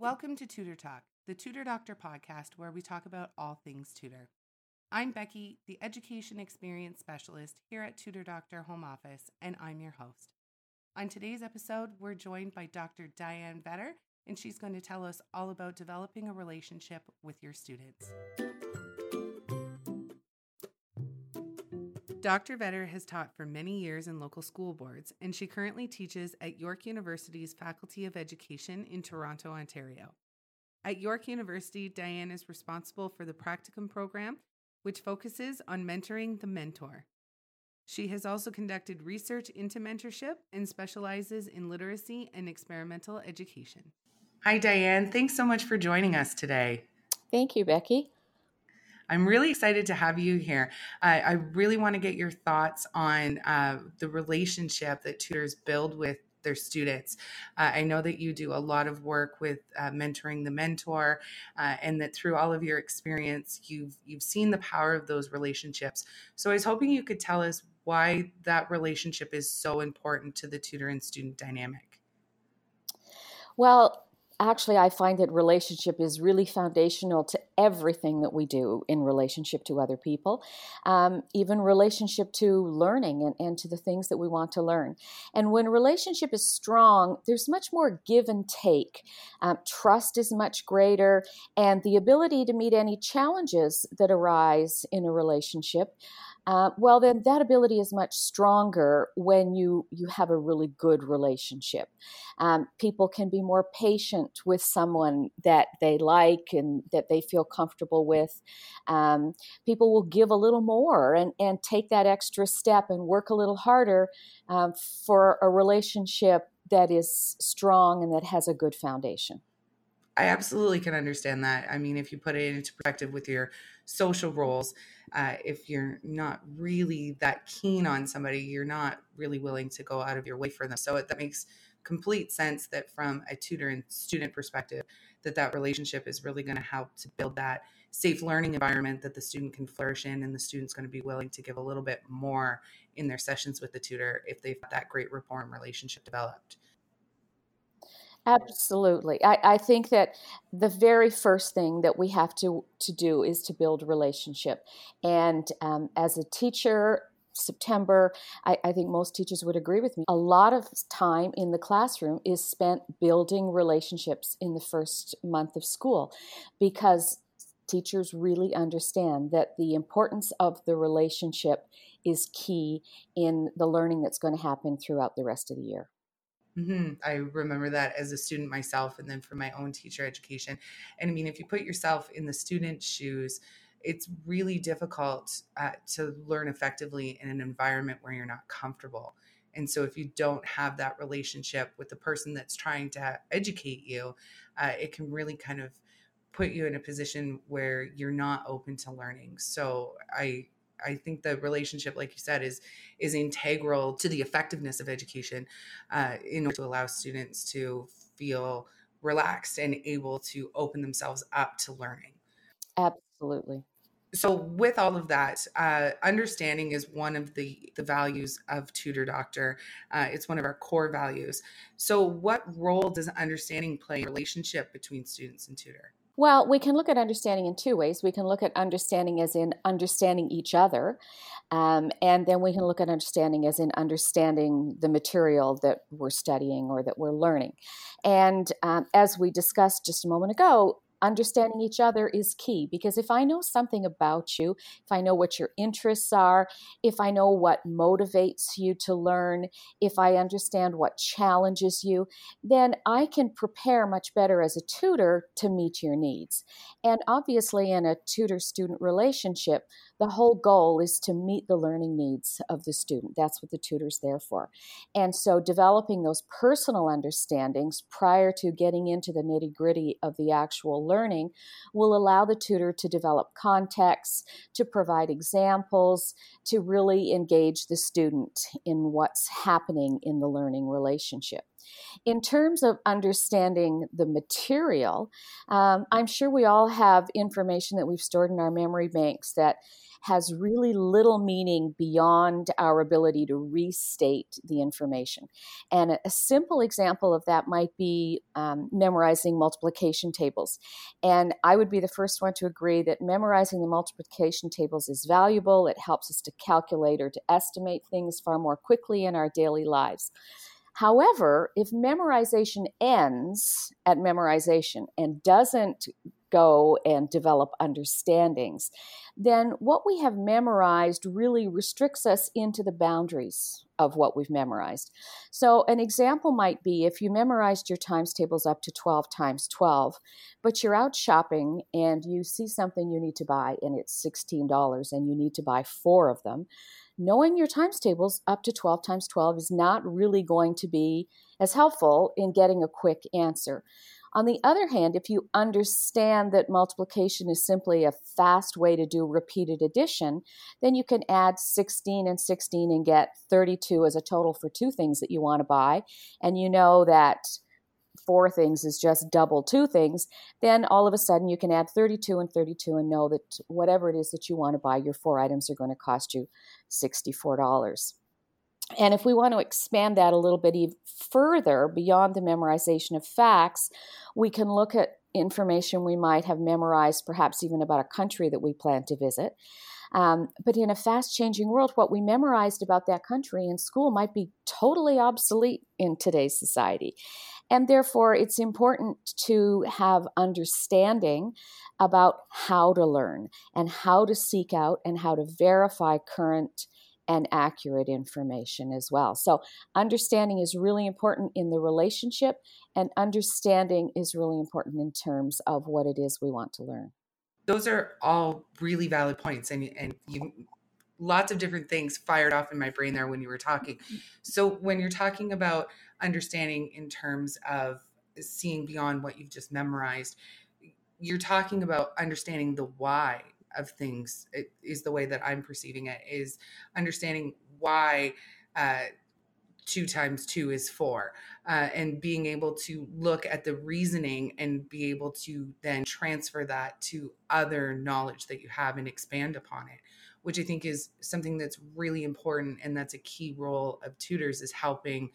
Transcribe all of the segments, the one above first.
Welcome to Tutor Talk, the Tutor Doctor podcast where we talk about all things tutor. I'm Becky, the Education Experience Specialist here at Tutor Doctor Home Office, and I'm your host. On today's episode, we're joined by Dr. Diane Vetter, and she's going to tell us all about developing a relationship with your students. Dr. Vetter has taught for many years in local school boards, and she currently teaches at York University's Faculty of Education in Toronto, Ontario. At York University, Diane is responsible for the practicum program, which focuses on mentoring the mentor. She has also conducted research into mentorship and specializes in literacy and experimental education. Hi, Diane. Thanks so much for joining us today. Thank you, Becky. I'm really excited to have you here. I, I really want to get your thoughts on uh, the relationship that tutors build with their students. Uh, I know that you do a lot of work with uh, mentoring the mentor, uh, and that through all of your experience, you've you've seen the power of those relationships. So I was hoping you could tell us why that relationship is so important to the tutor and student dynamic. Well, actually i find that relationship is really foundational to everything that we do in relationship to other people um, even relationship to learning and, and to the things that we want to learn. And when relationship is strong there's much more give and take. Um, trust is much greater and the ability to meet any challenges that arise in a relationship uh, well, then that ability is much stronger when you you have a really good relationship. Um, people can be more patient with someone that they like and that they feel comfortable with. Um, people will give a little more and and take that extra step and work a little harder um, for a relationship that is strong and that has a good foundation. I absolutely can understand that. I mean, if you put it into perspective with your social roles, uh, if you're not really that keen on somebody, you're not really willing to go out of your way for them. So it, that makes complete sense that from a tutor and student perspective, that that relationship is really going to help to build that safe learning environment that the student can flourish in, and the student's going to be willing to give a little bit more in their sessions with the tutor if they've got that great rapport and relationship developed. Absolutely. I, I think that the very first thing that we have to, to do is to build relationship. And um, as a teacher, September, I, I, think most teachers would agree with me. A lot of time in the classroom is spent building relationships in the first month of school because teachers really understand that the importance of the relationship is key in the learning that's going to happen throughout the rest of the year. Mm-hmm. I remember that as a student myself, and then for my own teacher education. And I mean, if you put yourself in the student's shoes, it's really difficult uh, to learn effectively in an environment where you're not comfortable. And so, if you don't have that relationship with the person that's trying to educate you, uh, it can really kind of put you in a position where you're not open to learning. So, I I think the relationship, like you said, is is integral to the effectiveness of education uh, in order to allow students to feel relaxed and able to open themselves up to learning. Absolutely. So, with all of that, uh, understanding is one of the the values of Tutor Doctor. Uh, it's one of our core values. So, what role does understanding play in relationship between students and tutor? Well, we can look at understanding in two ways. We can look at understanding as in understanding each other, um, and then we can look at understanding as in understanding the material that we're studying or that we're learning. And um, as we discussed just a moment ago, understanding each other is key because if I know something about you, if I know what your interests are, if I know what motivates you to learn, if I understand what challenges you, then I can prepare much better as a tutor to meet your needs. And obviously, in a tutor student relationship, the whole goal is to meet the learning needs of the student. That's what the tutor's there for. And so, developing those personal understandings prior to getting into the nitty gritty of the actual learning will allow the tutor to develop context, to provide examples, to really engage the student in what's happening in the learning relationship. In terms of understanding the material, um, I'm sure we all have information that we've stored in our memory banks that has really little meaning beyond our ability to restate the information. And a, simple example of that might be um, memorizing multiplication tables. And I would be the first one to agree that memorizing the multiplication tables is valuable. It helps us to calculate or to estimate things far more quickly in our daily lives. However, if memorization ends at memorization and doesn't go and develop understandings, then what we have memorized really restricts us into the boundaries of what we've memorized. So, an example might be if you memorized your times tables up to 12 times 12, but you're out shopping and you see something you need to buy and it's $16 and you need to buy four of them. Knowing your times tables up to 12 times 12 is not really going to be as helpful in getting a quick answer. On the other hand, if you understand that multiplication is simply a fast way to do repeated addition, then you can add 16 and 16 and get 32 as a total for two things that you want to buy. And you know that four things is just double two things, then all of a sudden you can add 32 and 32 and know that whatever it is that you want to buy, your four items are going to cost you $64. And if we want to expand that a little bit even further beyond the memorization of facts, we can look at information we might have memorized, perhaps even about a country that we plan to visit. Um, but in a fast changing world, what we memorized about that country in school might be totally obsolete in today's society. And therefore, it's important to have understanding about how to learn and how to seek out and how to verify current and accurate information as well. So, understanding is really important in the relationship, and understanding is really important in terms of what it is we want to learn. Those are all really valid points, and and you lots of different things fired off in my brain there when you were talking. So, when you're talking about understanding in terms of seeing beyond what you've just memorized, you're talking about understanding the why of things is the way that I'm perceiving it is understanding why uh, two times two is four uh, and being able to look at the reasoning and be able to then transfer that to other knowledge that you have and expand upon it which i think is something that's really important and that's a key role of tutors is helping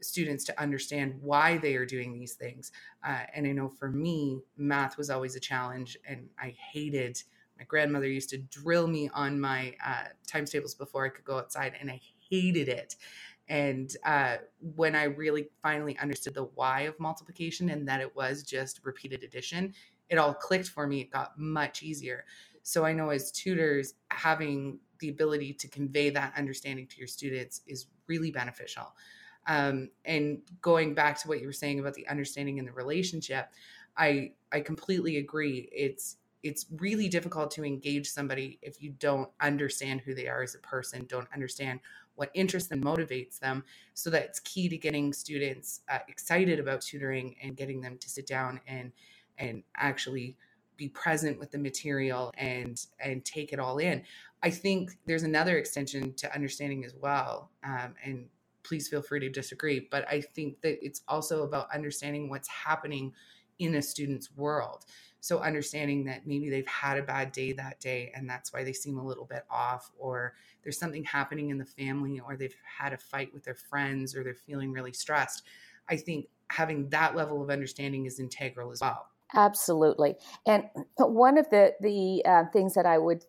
students to understand why they are doing these things. Uh, and i know for me math was always a challenge and i hated my grandmother used to drill me on my uh, times tables before I could go outside, and I hated it. And uh, when I really finally understood the why of multiplication and that it was just repeated addition, it all clicked for me. It got much easier. So I know as tutors, having the ability to convey that understanding to your students is really beneficial. Um, and going back to what you were saying about the understanding and the relationship, I I completely agree. It's it's really difficult to engage somebody if you don't understand who they are as a person, don't understand what interests and motivates them. So that's key to getting students uh, excited about tutoring and getting them to sit down and and actually be present with the material and and take it all in. I think there's another extension to understanding as well, um, and please feel free to disagree. But I think that it's also about understanding what's happening in a student's world. So understanding that maybe they've had a bad day that day and that's why they seem a little bit off, or there's something happening in the family, or they've had a fight with their friends, or they're feeling really stressed. I think having that level of understanding is integral as well. Absolutely. And one of the the uh, things that I would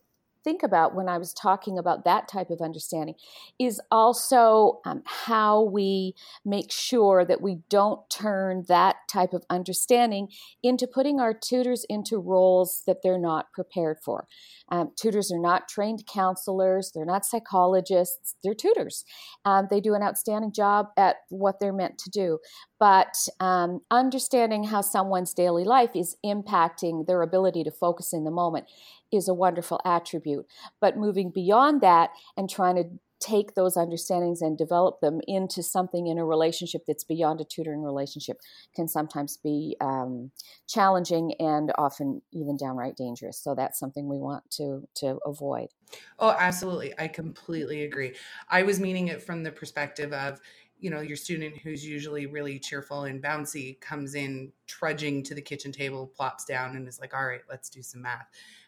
think about when I was talking about that type of understanding is also um, how we make sure that we don't turn that type of understanding into putting our tutors into roles that they're not prepared for. Um, tutors are not trained counselors, they're not psychologists, they're tutors. Um, they do an outstanding job at what they're meant to do. But um, understanding how someone's daily life is impacting their ability to focus in the moment is a wonderful attribute. But moving beyond that and trying to take those understandings and develop them into something in a relationship that's beyond a tutoring relationship can sometimes be um, challenging and often even downright dangerous. So that's something we want to to avoid. Oh, absolutely. I completely agree. I was meaning it from the perspective of you know, your student who's usually really cheerful and bouncy comes in trudging to the kitchen table, plops down, and is like, all right, let's do some math.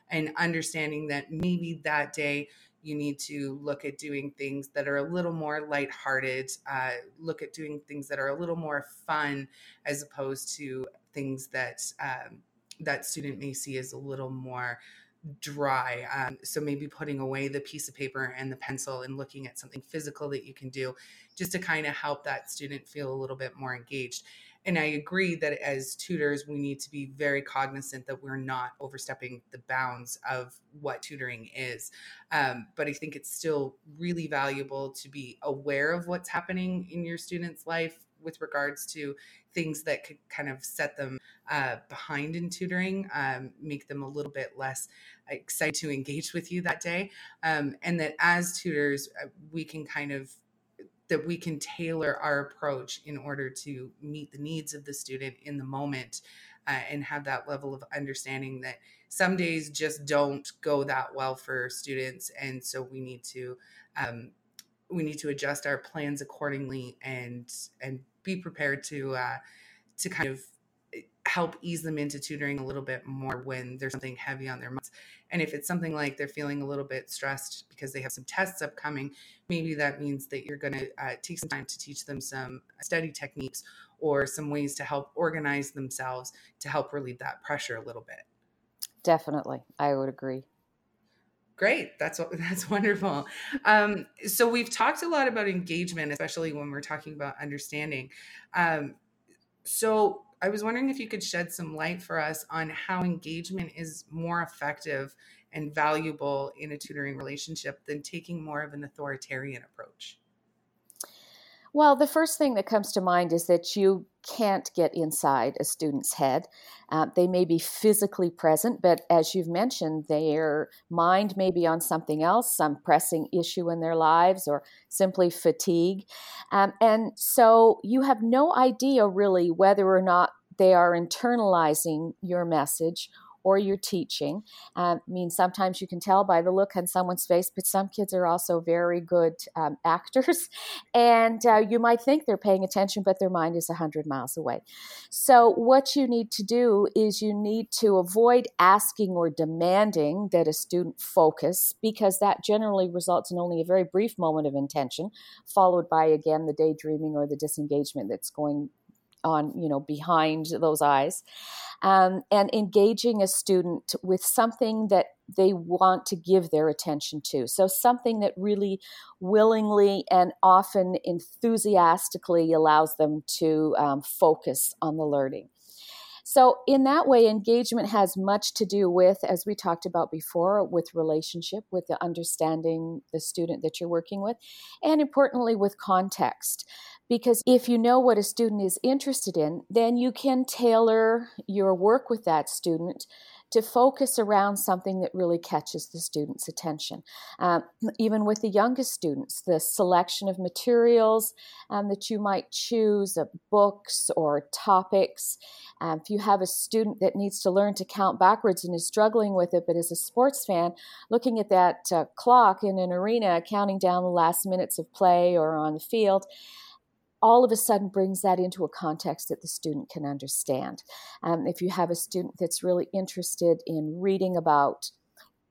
And understanding that maybe that day you need to look at doing things that are a little more lighthearted, uh, look at doing things that are a little more fun as opposed to things that um, that student may see as a little more dry. Um, so maybe putting away the piece of paper and the pencil and looking at something physical that you can do just to kind of help that student feel a little bit more engaged. And I agree that as tutors, we need to be very cognizant that we're not overstepping the bounds of what tutoring is. Um, but I think it's still really valuable to be aware of what's happening in your student's life with regards to things that could kind of set them uh, behind in tutoring, um, make them a little bit less excited to engage with you that day. Um, and that as tutors, uh, we can kind of that we can tailor our approach in order to meet the needs of the student in the moment uh, and have that level of understanding that some days just don't go that well for students and so we need to um, we need to adjust our plans accordingly and and be prepared to uh, to kind of eh, help ease them into tutoring a little bit more when there's something heavy on their minds. And if it's something like they're feeling a little bit stressed because they have some tests upcoming, maybe that means that you're going to uh, take some time to teach them some study techniques or some ways to help organize themselves to help relieve that pressure a little bit. Definitely, I would agree. Great. That's that's wonderful. Um, so we've talked a lot about engagement, especially when we're talking about understanding. Um, so I was wondering if you could shed some light for us on how engagement is more effective and valuable in a tutoring relationship than taking more of an authoritarian approach. Well, the first thing that comes to mind is that you can't get inside a student's head. Uh, they may be physically present, but as you've mentioned, their mind may be on something else, some pressing issue in their lives, or simply fatigue. Um, and so you have no idea really whether or not they are internalizing your message or you're teaching. Uh, I mean, sometimes you can tell by the look on someone's face, but some kids are also very good um, actors. And uh, you might think they're paying attention, but their mind is 100 miles away. So, what you need to do is you need to avoid asking or demanding that a student focus because that generally results in only a very brief moment of intention, followed by again the daydreaming or the disengagement that's going on you know behind those eyes um, and engaging a student with something that they want to give their attention to. So something that really willingly and often enthusiastically allows them to um, focus on the learning so, in that way, engagement has much to do with, as we talked about before, with relationship, with the understanding the student that you're working with, and importantly, with context. Because if you know what a student is interested in, then you can tailor your work with that student to focus around something that really catches the student's attention. Um, even with the youngest students, the selection of materials um, that you might choose, of books or topics. Um, if you have a student that needs to learn to count backwards and is struggling with it, but is a sports fan, looking at that uh, clock in an arena, counting down the last minutes of play or on the field, all of a sudden brings that into a context that the student can understand. Um, if you have a student that's really interested in reading about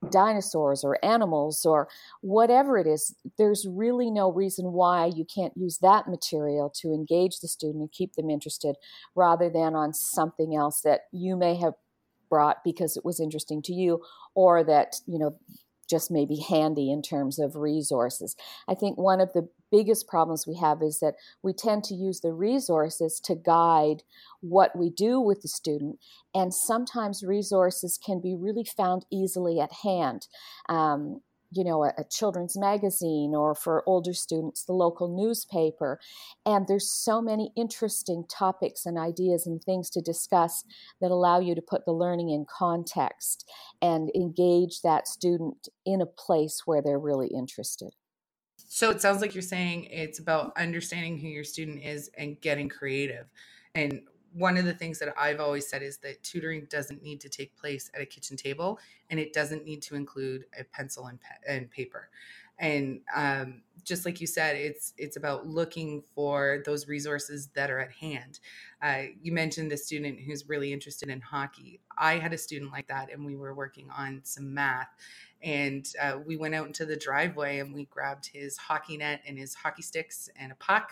dinosaurs or animals or whatever it is, there's really no reason why you can't use that material to engage the student and keep them interested rather than on something else that you may have brought because it was interesting to you or that, you know, just maybe handy in terms of resources. I think one of the biggest problems we have is that we tend to use the resources to guide what we do with the student, and sometimes resources can be really found easily at hand. Um, you know, a, a, children's magazine, or for older students, the local newspaper. And there's so many interesting topics and ideas and things to discuss that allow you to put the learning in context and engage that student in a place where they're really interested. So it sounds like you're saying it's about understanding who your student is and getting creative. And one of the things that I've always said is that tutoring doesn't need to take place at a kitchen table and it doesn't need to include a pencil and, pe- and paper. And um, just like you said it's it's about looking for those resources that are at hand. Uh, you mentioned the student who's really interested in hockey. I had a student like that and we were working on some math. And uh, we went out into the driveway and we grabbed his hockey net and his hockey sticks and a puck.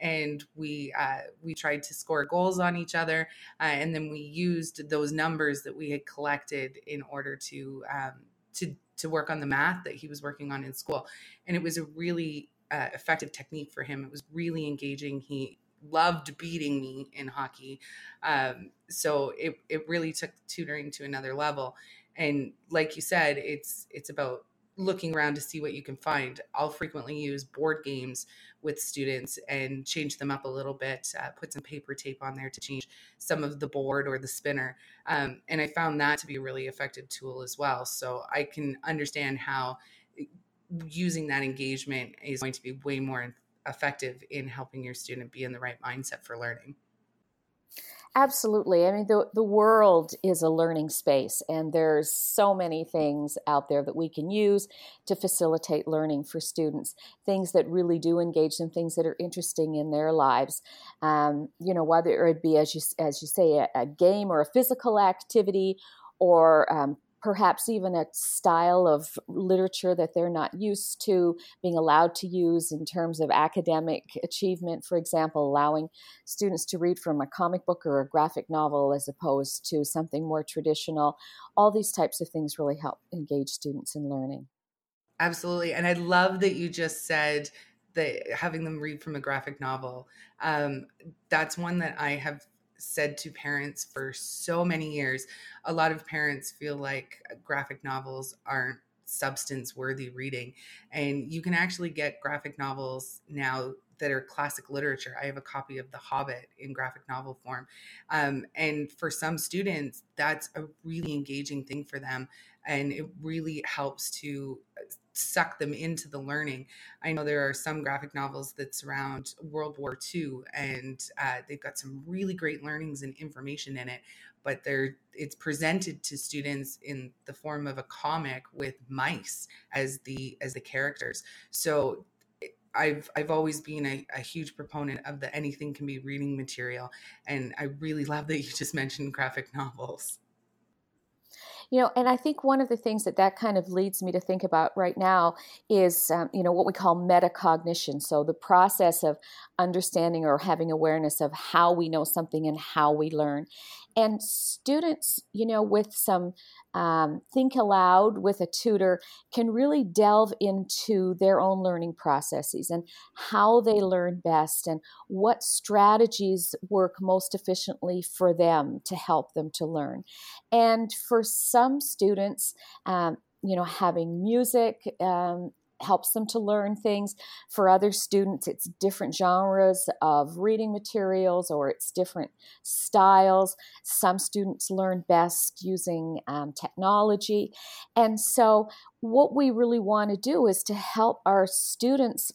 And we uh, we tried to score goals on each other uh, and then we used those numbers that we had collected in order to um, to to work on the math that he was working on in school. And it was a really uh, effective technique for him. It was really engaging. He loved beating me in hockey. Um, so it, it really took tutoring to another level. And like you said it's it's about looking around to see what you can find. I'll frequently use board games with students and change them up a little bit uh, put some paper tape on there to change some of the board or the spinner. Um, and i found that to be a really effective tool as well. So i can understand how eh, using that engagement is going to be way more effective in helping your student be in the right mindset for learning Absolutely. I mean, the, the world is a learning space, and there's so many things out there that we can use to facilitate learning for students. Things that really do engage them, things that are interesting in their lives. Um, you know, whether it be, as you as you say, a, a game or a physical activity, or um, perhaps even a style of literature that they're not used to being allowed to use in terms of academic achievement. For example, allowing students to read from a comic book or a graphic novel as opposed to something more traditional. All these types of things really help engage students in learning. Absolutely. And I love that you just said that having them read from a graphic novel. Um, that's one that I have said to parents for so many years. A lot of parents feel like graphic novels aren't substance worthy reading. And you can actually get graphic novels now that are classic literature. I have a copy of The Hobbit in graphic novel form. Um, and for some students, that's a really engaging thing for them. And it really helps to suck them into the learning. I know there are some graphic novels that surround World War II, and uh, they've got some really great learnings and information in it. But they're it's presented to students in the form of a comic with mice as the as the characters. So I've I've always been a, a, huge proponent of the anything can be reading material, and I really love that you just mentioned graphic novels. You know, and I think one of the things that that kind of leads me to think about right now is, um, you know, what we call metacognition. So the process of understanding or having awareness of how we know something and how we learn. And students, you know, with some um, think aloud with a tutor can really delve into their own learning processes and how they learn best and what strategies work most efficiently for them to help them to learn. And for some students, um, you know, having music um, helps them to learn things. For other students, it's different genres of reading materials or it's different styles. Some students learn best using um, technology. And so, what we really want to do is to help our students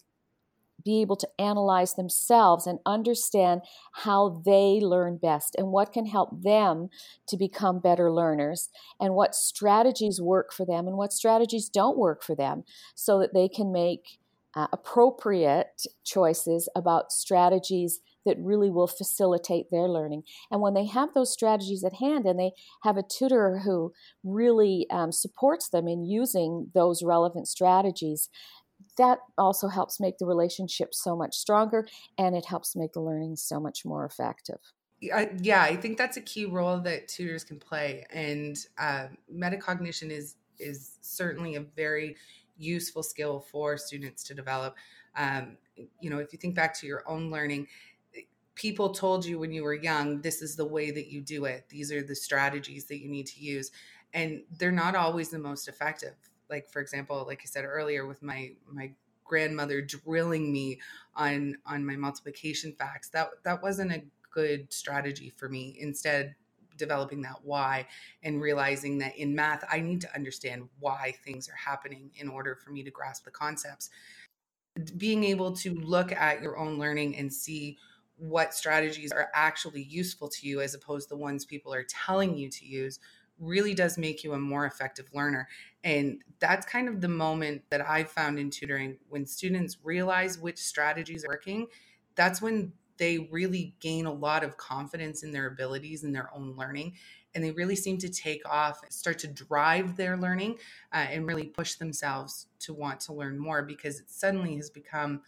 be able to analyze themselves and understand how they learn best and what can help them to become better learners and what strategies work for them and what strategies don't work for them so that they can make uh, appropriate choices about strategies that really will facilitate their learning. And when they have those strategies at hand and they have a tutor who really um, supports them in using those relevant strategies, that also helps make the relationship so much stronger and it helps make the learning so much more effective. yeah, I think that's a key role that tutors can play, and uh, metacognition is is certainly a very useful skill for students to develop. Um, you know, if you think back to your own learning, people told you when you were young, this is the way that you do it. These are the strategies that you need to use, and they're not always the most effective like for example like i said earlier with my my grandmother drilling me on on my multiplication facts that that wasn't a good strategy for me. Instead developing that why and realizing that in math i need to understand why things are happening in order for me to grasp the concepts. Being able to look at your own learning and see what strategies are actually useful to you as opposed to the ones people are telling you to use really does make you a more effective learner. And that's kind of the moment that I found in tutoring when students realize which strategies are working. That's when they really gain a lot of confidence in their abilities and their own learning. And they really seem to take off, start to drive their learning, uh, and really push themselves to want to learn more because it suddenly has become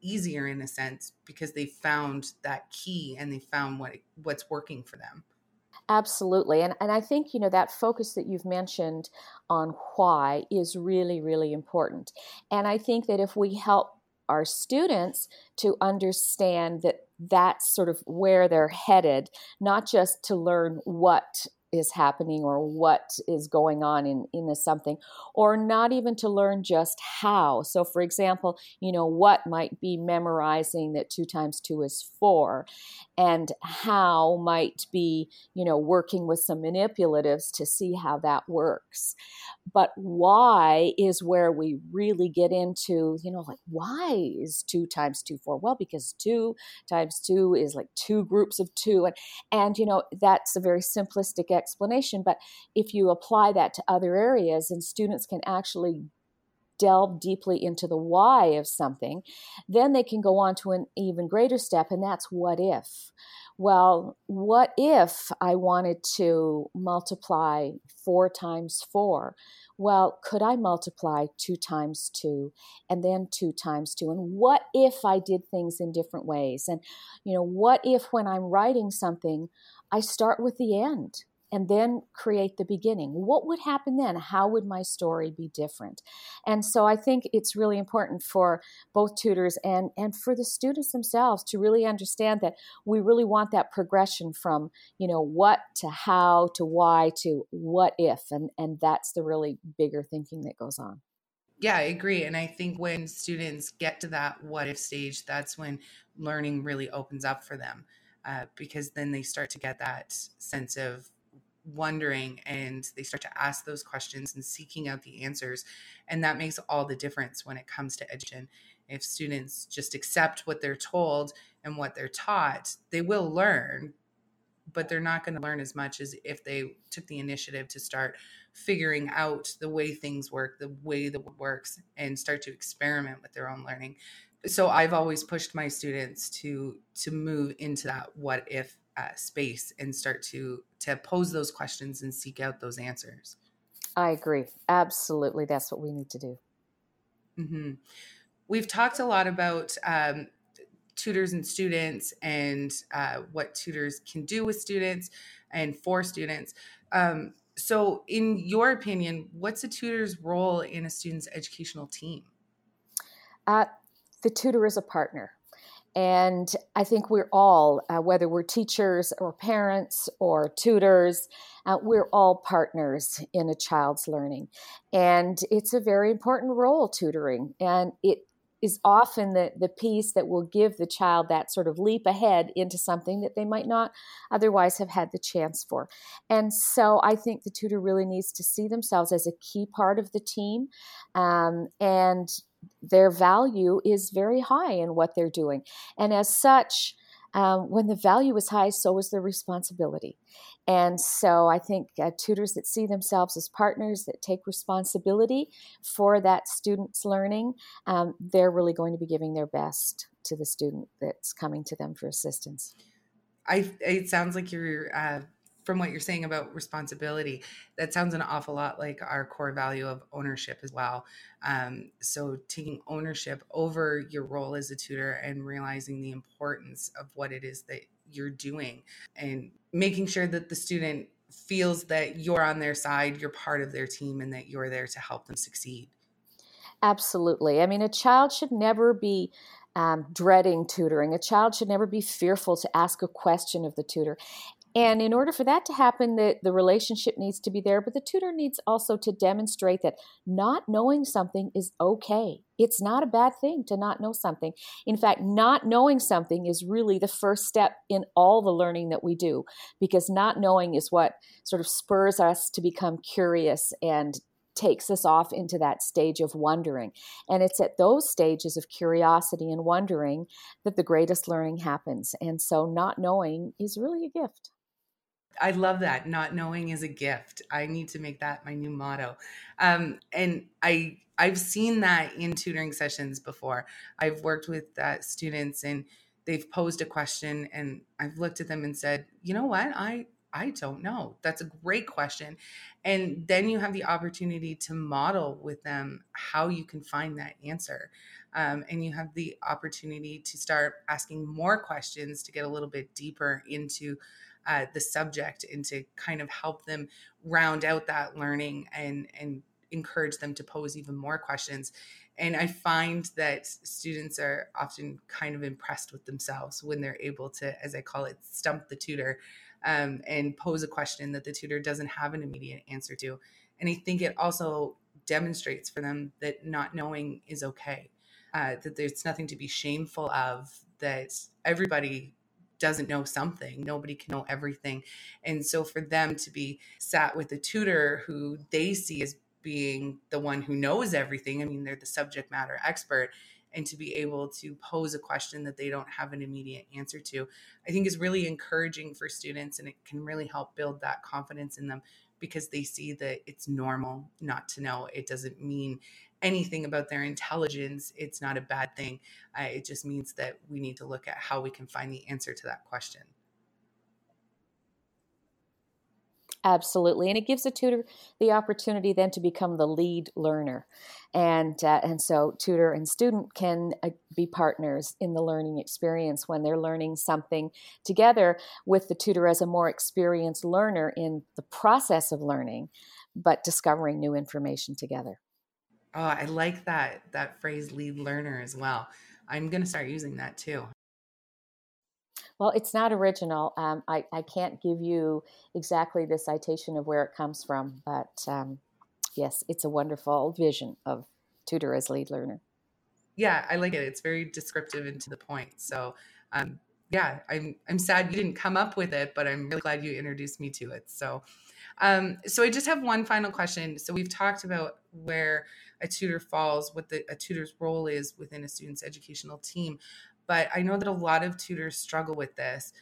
easier in a sense because they found that key and they found what what's working for them. Absolutely. And, and I think, you know, that focus that you've mentioned on why is really, really important. And I think that if we help our students to understand that that's sort of where they're headed, not just to learn what is happening or what is going on in, in something, or not even to learn just how. So, for example, you know, what might be memorizing that two times two is four, and how might be, you know, working with some manipulatives to see how that works. But why is where we really get into, you know, like, why is two times two four? Well, because two times two is like two groups of two. And, and you know, that's a very simplistic explanation. But if you apply that to other areas and students can actually delve deeply into the why of something, then they can go on to an even greater step, and that's what if. Well, what if I wanted to multiply four times four? Well, could I multiply two times two and then two times two? And what if I did things in different ways? And, you know, what if when I'm writing something, I start with the end? And then create the beginning. What would happen then? How would my story be different? And so I think it's really important for both tutors and, and for the students themselves to really understand that we really want that progression from, you know, what to how to why to what if. And, and that's the really bigger thinking that goes on. Yeah, I agree. And I think when students get to that what if stage, that's when learning really opens up for them. Uh, because then they start to get that sense of wondering and they start to ask those questions and seeking out the answers. And that makes all the difference when it comes to education. If students just accept what they're told and what they're taught, they will learn, but they're not going to learn as much as if they took the initiative to start figuring out the way things work, the way the world works, and start to experiment with their own learning. So I've always pushed my students to to move into that what if uh, space and start to to pose those questions and seek out those answers. I agree. Absolutely, that's what we need to do. Mm-hmm. We've talked a lot about um, tutors and students and uh, what tutors can do with students and for students. Um, so, in your opinion, what's a tutor's role in a student's educational team? Uh, the tutor is a partner. And I think we're all, uh, whether we're teachers or parents or tutors, uh, we're all partners in a child's learning. And it's a very important role, tutoring. And it is often the, the piece that will give the child that sort of leap ahead into something that they might not otherwise have had the chance for. And so I think the tutor really needs to see themselves as a key part of the team um, and their value is very high in what they're doing. And as such, um, when the value is high, so is the responsibility. And so I think uh, tutors that see themselves as partners that take responsibility for that student's learning, um, they're really going to be giving their best to the student that's coming to them for assistance. I, it sounds like you're uh, from what you're saying about responsibility, that sounds an awful lot like our core value of ownership as well. Um, so, taking ownership over your role as a tutor and realizing the importance of what it is that you're doing and making sure that the student feels that you're on their side, you're part of their team, and that you're there to help them succeed. Absolutely. I mean, a child should never be um, dreading tutoring. A child should never be fearful to ask a question of the tutor. And in order for that to happen, the, the relationship needs to be there, but the tutor needs also to demonstrate that not knowing something is okay. It's not a bad thing to not know something. In fact, not knowing something is really the first step in all the learning that we do, because not knowing is what sort of spurs us to become curious and takes us off into that stage of wondering. And it's at those stages of curiosity and wondering that the greatest learning happens. And so, not knowing is really a gift. I love that. Not knowing is a gift. I need to make that my new motto. Um, and I I've seen that in tutoring sessions before. I've worked with uh, students and they've posed a question and I've looked at them and said, you know what, I I don't know. That's a great question. And then you have the opportunity to model with them how you can find that answer. Um, and you have the opportunity to start asking more questions to get a little bit deeper into uh, the subject and to kind of help them round out that learning and and encourage them to pose even more questions. And i find that students are often kind of impressed with themselves when they're able to as i call it stump the tutor um, and pose a question that the tutor doesn't have an immediate answer to. And i think it also demonstrates for them that not knowing is okay uh, that there's nothing to be shameful of that everybody doesn't know something. Nobody can know everything. And so for them to be sat with a tutor who they see as being the one who knows everything, I mean, they're the subject matter expert, and to be able to pose a question that they don't have an immediate answer to, I think is really encouraging for students and it can really help build that confidence in them because they see that it's normal not to know. It doesn't mean anything about their intelligence, it's not a bad thing. It just means that we need to look at how we can find the answer to that question. Absolutely, and it gives a tutor the opportunity then to become the lead learner, and uh, and so tutor and student can uh, be partners in the learning experience when they're learning something together with the tutor as a more experienced learner in the process of learning, but discovering new information together. Oh, I like that that phrase lead learner as well. I'm going to start using that too. Well, it's not original. Um, I, I can't give you exactly the citation of where it comes from, but um, yes, it's a wonderful vision of tutor as lead learner. Yeah, I like it. It's very descriptive and to the point. So, um, yeah, I'm I'm sad you didn't come up with it, but I'm really glad you introduced me to it. So, um, so I just have one final question. So we've talked about where a tutor falls, what the, a tutor's role is within a student's educational team. But I know that a lot of tutors struggle with this.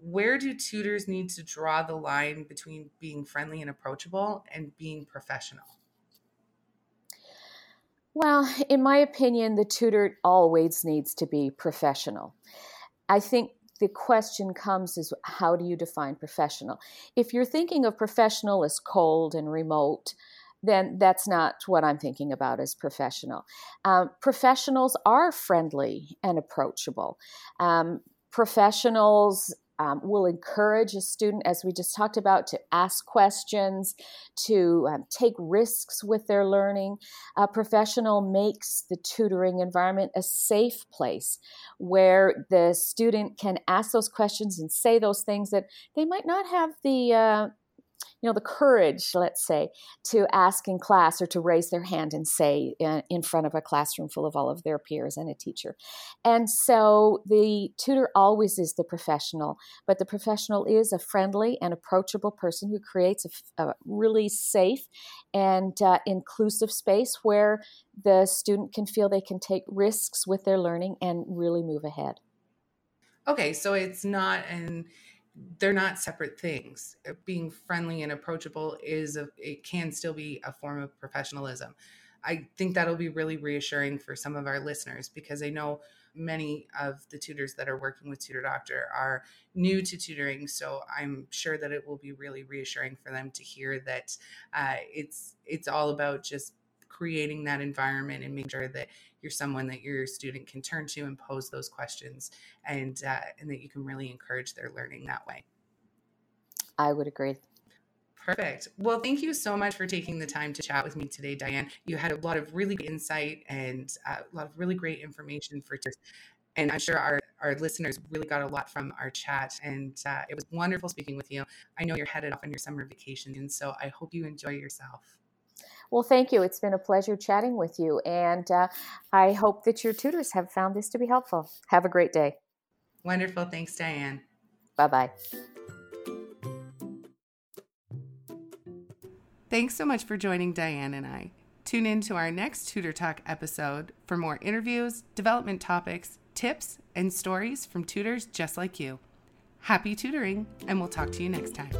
Where do tutors need to draw the line between being friendly and approachable and being professional? Well, in my opinion, the tutor always needs to be professional. I think the question comes is how do you define professional? If you're thinking of professional as cold and remote, then that's not what I'm thinking about as professional. Um, professionals are friendly and approachable. Um, professionals um, will encourage a student, as we just talked about, to ask questions, to um, take risks with their learning. A professional makes the tutoring environment a safe place where the student can ask those questions and say those things that they might not have the uh, you know the courage let's say to ask in class or to raise their hand and say uh, in front of a classroom full of all of their peers and a teacher. And so the tutor always is the professional but the professional is a friendly and approachable person who creates a, a really safe and uh, inclusive space where the student can feel they can take risks with their learning and really move ahead. Okay so it's not an they're not separate things. Uh, being friendly and approachable is a, it can still be a form of professionalism. I think that'll be really reassuring for some of our listeners because I know many of the tutors that are working with Tutor Doctor are new to tutoring. So I'm sure that it will be really reassuring for them to hear that uh, it's it's all about just creating that environment and making sure that you're someone that your student can turn to and pose those questions and uh, and that you can really encourage their learning that way i would agree Perfect. Well, thank you so much for taking the time to chat with me today, Diane. You had a lot of really good insight and uh, a lot of really great information for us. And I'm sure our, our listeners really got a lot from our chat. And uh, it was wonderful speaking with you. I know you're headed off on your summer vacation, and so I hope you enjoy yourself. Well, thank you. It's been a pleasure chatting with you, and uh, I hope that your tutors have found this to be helpful. Have a great day. Wonderful. Thanks, Diane. Bye bye. Thanks so much for joining Diane and I. Tune in to our next Tutor Talk episode for more interviews, development topics, tips, and stories from tutors just like you. Happy tutoring, and we'll talk to you next time.